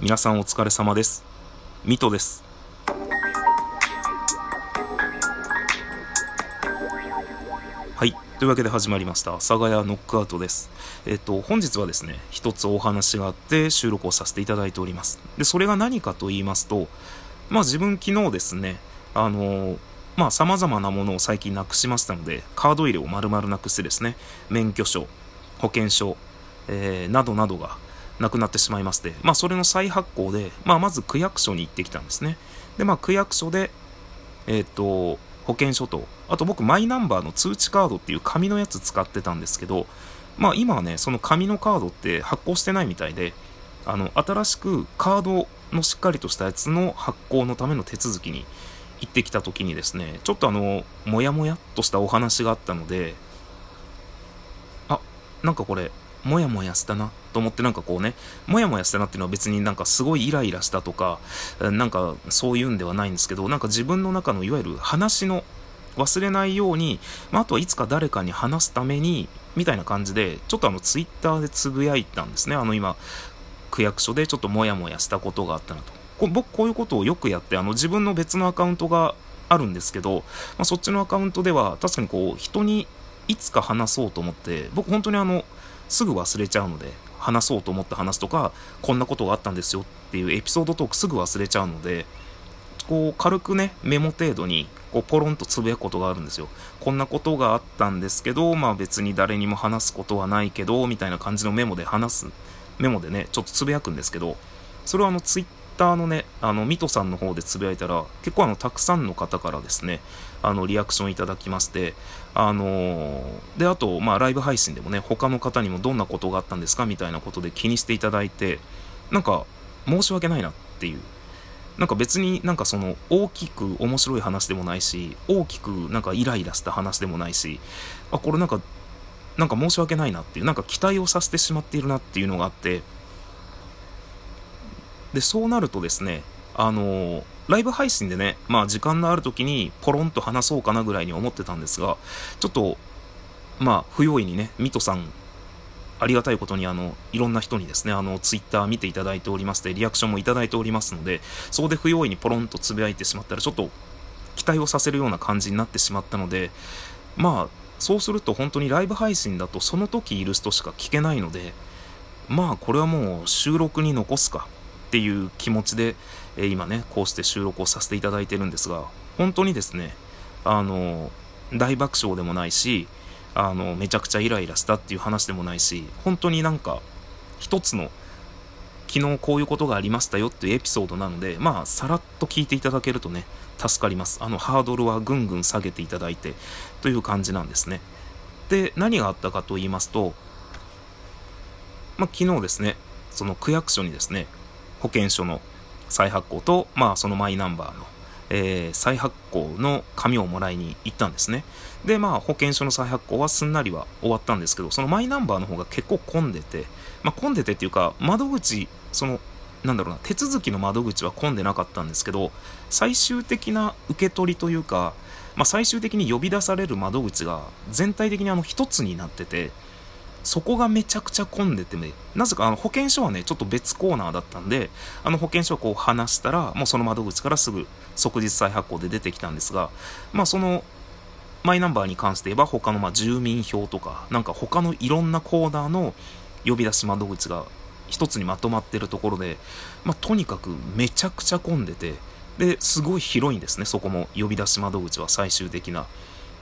皆さんお疲れ様です。ミトです。はい。というわけで始まりました。阿佐ヶ谷ノックアウトです。えっと、本日はですね、一つお話があって収録をさせていただいております。で、それが何かと言いますと、まあ自分昨日ですね、あのまあ様々なものを最近なくしましたので、カード入れを丸々なくしてですね、免許証、保険証、えーなどなどがなくなってしまいまして、まあそれの再発行で、まあまず区役所に行ってきたんですね。で、まあ区役所で、えっ、と、保険証と、あと僕マイナンバーの通知カードっていう紙のやつ使ってたんですけど、まあ今はね、その紙のカードって発行してないみたいで、あの、新しくカードのしっかりとしたやつの発行のための手続きに行ってきた時にですね、ちょっとあの、もやもやっとしたお話があったので、あ、なんかこれ、もやもやしたなと思ってなんかこうね、もやもやしたなっていうのは別になんかすごいイライラしたとか、なんかそういうんではないんですけど、なんか自分の中のいわゆる話の忘れないように、まあ、あとはいつか誰かに話すために、みたいな感じで、ちょっとあのツイッターでつぶやいたんですね。あの今、区役所でちょっともやもやしたことがあったなと。こ僕こういうことをよくやって、あの自分の別のアカウントがあるんですけど、まあ、そっちのアカウントでは確かにこう人にいつか話そうと思って、僕本当にあの、すぐ忘れちゃうので、話そうと思って話すとか、こんなことがあったんですよっていうエピソードトークすぐ忘れちゃうので、こう軽くね、メモ程度にこうポロンとつぶやくことがあるんですよ。こんなことがあったんですけど、まあ別に誰にも話すことはないけど、みたいな感じのメモで話す、メモでね、ちょっとつぶやくんですけど、それはあのツイッターのね、あの、ミトさんの方でつぶやいたら、結構あの、たくさんの方からですね、あの、リアクションいただきまして、あのーで、あと、まあ、ライブ配信でもね、他の方にもどんなことがあったんですかみたいなことで気にしていただいて、なんか、申し訳ないなっていう。なんか別になんかその大きく面白い話でもないし、大きくなんかイライラした話でもないし、あ、これなんか、なんか申し訳ないなっていう、なんか期待をさせてしまっているなっていうのがあって、で、そうなるとですね、あのライブ配信でね、まあ時間のある時にポロンと話そうかなぐらいに思ってたんですが、ちょっと、まあ不用意にね、ミトさん、ありがたいことにあの、いろんな人にですね、あの、ツイッター見ていただいておりまして、リアクションもいただいておりますので、そこで不用意にポロンとつぶやいてしまったら、ちょっと期待をさせるような感じになってしまったので、まあ、そうすると本当にライブ配信だとその時いる人しか聞けないので、まあこれはもう収録に残すかっていう気持ちで、え今ね、こうして収録をさせていただいてるんですが、本当にですね、あの、大爆笑でもないし、あの、めちゃくちゃイライラしたっていう話でもないし、本当になんか、一つの、昨日こういうことがありましたよっていうエピソードなので、まあ、さらっと聞いていただけるとね、助かります。あの、ハードルはぐんぐん下げていただいて、という感じなんですね。で、何があったかと言いますと、まあ、昨日ですね、その区役所にですね、保険証の再発行と、まあ、そのマイナンバーの、えー再発行の紙をもらいに行ったんですね。で、まあ、保険証の再発行はすんなりは終わったんですけど、そのマイナンバーの方が結構混んでて、まあ、混んでてっていうか、窓口、その、なんだろうな、手続きの窓口は混んでなかったんですけど、最終的な受け取りというか、まあ、最終的に呼び出される窓口が全体的にあの一つになってて、そこがめちゃくちゃ混んでてね、なぜかあの保険証はね、ちょっと別コーナーだったんで、あの保険証をこう話したら、もうその窓口からすぐ即日再発行で出てきたんですが、まあそのマイナンバーに関して言えば他のま住民票とか、なんか他のいろんなコーナーの呼び出し窓口が一つにまとまってるところで、まあとにかくめちゃくちゃ混んでて、で、すごい広いんですね、そこも呼び出し窓口は最終的な。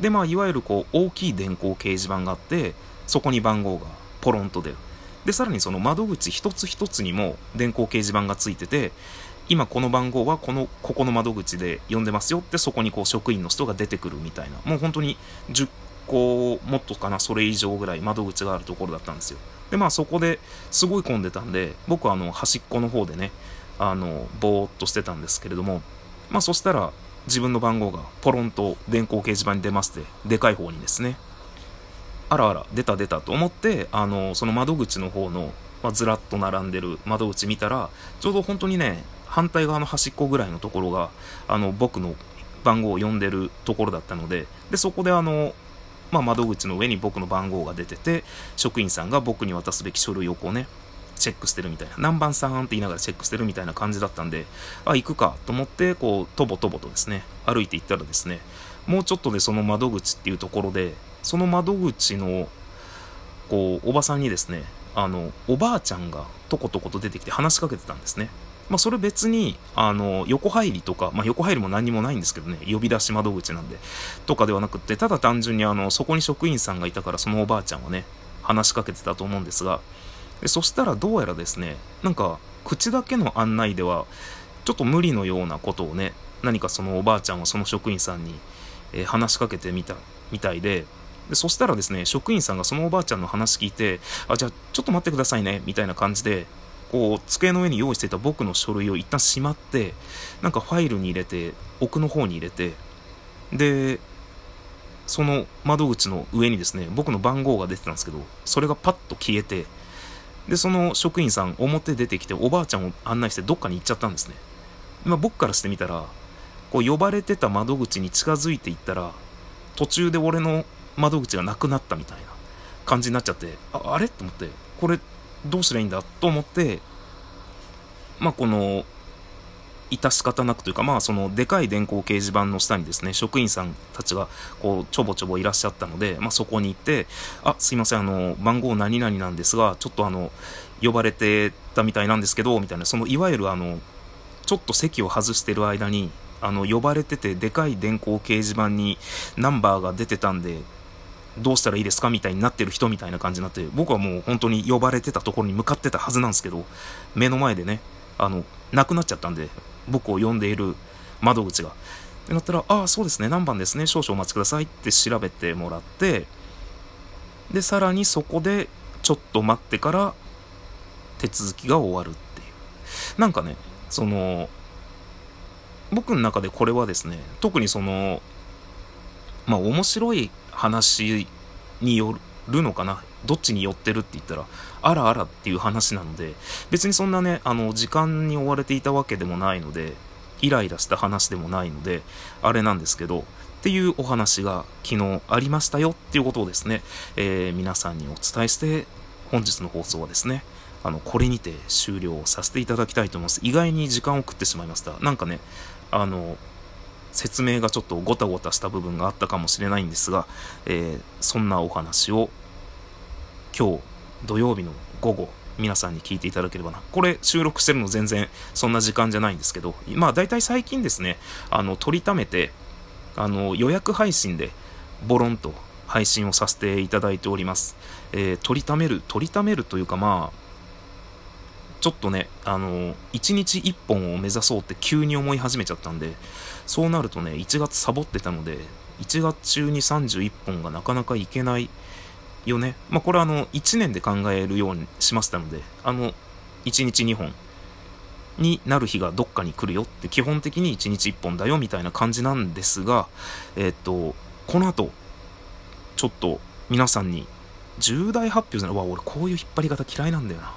で、まあいわゆるこう大きい電光掲示板があって、そこに番号がポロンと出る。で、さらにその窓口一つ一つにも電光掲示板がついてて、今この番号はこの、ここの窓口で呼んでますよってそこにこう職員の人が出てくるみたいな。もう本当に10個もっとかな、それ以上ぐらい窓口があるところだったんですよ。で、まあそこですごい混んでたんで、僕はあの端っこの方でね、あの、ぼーっとしてたんですけれども、まあそしたら自分の番号がポロンと電光掲示板に出まして、でかい方にですね、あらあら、出た出たと思って、あの、その窓口の方の、まあ、ずらっと並んでる窓口見たら、ちょうど本当にね、反対側の端っこぐらいのところが、あの、僕の番号を呼んでるところだったので、で、そこであの、まあ、窓口の上に僕の番号が出てて、職員さんが僕に渡すべき書類をこうね、チェックしてるみたいな何番さんって言いながらチェックしてるみたいな感じだったんであ行くかと思ってこうとぼとぼとですね歩いて行ったらですねもうちょっとでその窓口っていうところでその窓口のこうおばさんにですねあのおばあちゃんがとことこと出てきて話しかけてたんですね。まあ、それ別に、あの、横入りとか、まあ、横入りも何にもないんですけどね、呼び出し窓口なんで、とかではなくって、ただ単純にあの、そこに職員さんがいたから、そのおばあちゃんはね、話しかけてたと思うんですが、でそしたらどうやらですね、なんか、口だけの案内では、ちょっと無理のようなことをね、何かそのおばあちゃんはその職員さんに、えー、話しかけてみた、みたいで、でそしたらですね、職員さんがそのおばあちゃんの話聞いて、あ、じゃあちょっと待ってくださいね、みたいな感じで、こう机の上に用意していた僕の書類を一旦しまってなんかファイルに入れて奥の方に入れてでその窓口の上にですね僕の番号が出てたんですけどそれがパッと消えてでその職員さん表出てきておばあちゃんを案内してどっかに行っちゃったんですね、まあ、僕からしてみたらこう呼ばれてた窓口に近づいていったら途中で俺の窓口がなくなったみたいな感じになっちゃってああれ？と思ってこれどうすりゃいいんだ？と思って、まあ、この、致し方なくというか、まあ、そのでかい電光掲示板の下にですね、職員さんたちがこうちょぼちょぼいらっしゃったので、まあ、そこに行って、あ、すいません、あの、番号何々なんですが、ちょっとあの、呼ばれてたみたいなんですけど、みたいな、そのいわゆるあの、ちょっと席を外してる間に、あの、呼ばれてて、でかい電光掲示板にナンバーが出てたんで、どうしたらいいですかみたいになってる人みたいな感じになって、僕はもう本当に呼ばれてたところに向かってたはずなんですけど、目の前でね、あの、なくなっちゃったんで、僕を呼んでいる窓口が。ってなったら、ああ、そうですね、何番ですね、少々お待ちくださいって調べてもらって、で、さらにそこで、ちょっと待ってから、手続きが終わるっていう。なんかね、その、僕の中でこれはですね、特にその、まあ面白い話によるのかな？どっちに寄ってるって言ったら、あらあらっていう話なので、別にそんなね、あの、時間に追われていたわけでもないので、イライラした話でもないので、あれなんですけど、っていうお話が昨日ありましたよっていうことをですね、えー、皆さんにお伝えして、本日の放送はですね、あの、これにて終了させていただきたいと思います。意外に時間を食ってしまいました。なんかね、あの、説明がちょっとごたごたした部分があったかもしれないんですが、えー、そんなお話を今日土曜日の午後皆さんに聞いていただければな。これ収録してるの全然そんな時間じゃないんですけど、まあ大体最近ですね、あの、取りためて、あの、予約配信でボロンと配信をさせていただいております。えー、取りためる、取りためるというかまあ、ちょっとね、あの、1日1本を目指そうって急に思い始めちゃったんで、そうなるとね、1月サボってたので、1月中に31本がなかなかいけないよね。まあ、これはあの、1年で考えるようにしましたので、あの、1日2本になる日がどっかに来るよって基本的に1日1本だよみたいな感じなんですが、えっと、この後、ちょっと皆さんに重大発表じゃない、わ、俺こういう引っ張り方嫌いなんだよな。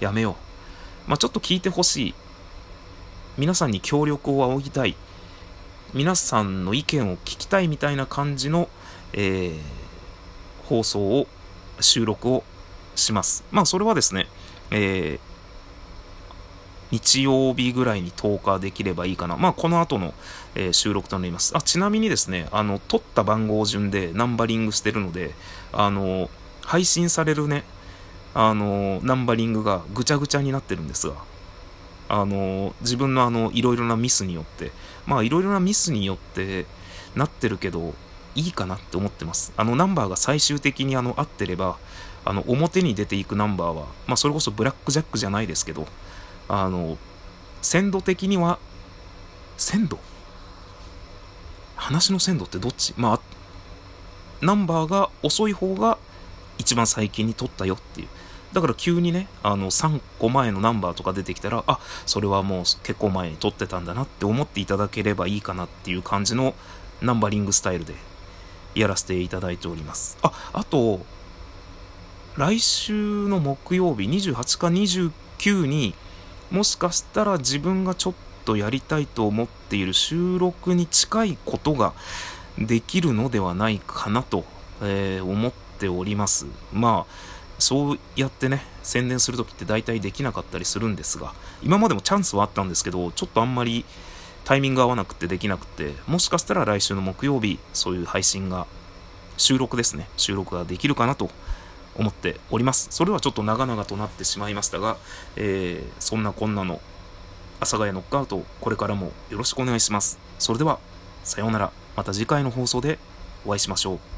やめよう。まあ、ちょっと聞いてほしい。皆さんに協力を仰ぎたい。皆さんの意見を聞きたいみたいな感じの、えー、放送を、収録をします。まあ、それはですね、えー、日曜日ぐらいに投下できればいいかな。まあ、この後の、えー、収録となります。あ、ちなみにですね、あの、取った番号順でナンバリングしてるので、あの、配信されるね、あの、ナンバリングがぐちゃぐちゃになってるんですが、あの、自分のあの、いろいろなミスによって、まあいろいろなミスによってなってるけど、いいかなって思ってます。あのナンバーが最終的にあの合ってれば、あの表に出ていくナンバーは、まあそれこそブラックジャックじゃないですけど、あの、鮮度的には、鮮度？話の鮮度ってどっち？まあ、ナンバーが遅い方が一番最近に取ったよっていう。だから急にね、あの、3個前のナンバーとか出てきたら、あ、それはもう結構前に撮ってたんだなって思っていただければいいかなっていう感じのナンバリングスタイルでやらせていただいております。あ、あと、来週の木曜日28か29にもしかしたら自分がちょっとやりたいと思っている収録に近いことができるのではないかなと、えー、思っております。まあそうやってね宣伝する時って大体できなかったりするんですが今までもチャンスはあったんですけどちょっとあんまりタイミング合わなくてできなくてもしかしたら来週の木曜日そういう配信が収録ですね。収録ができるかなと思っております。それはちょっと長々となってしまいましたが、えー、そんなこんなの阿佐ヶ谷ノックアウトこれからもよろしくお願いします。それではさようなら。また次回の放送でお会いしましょう。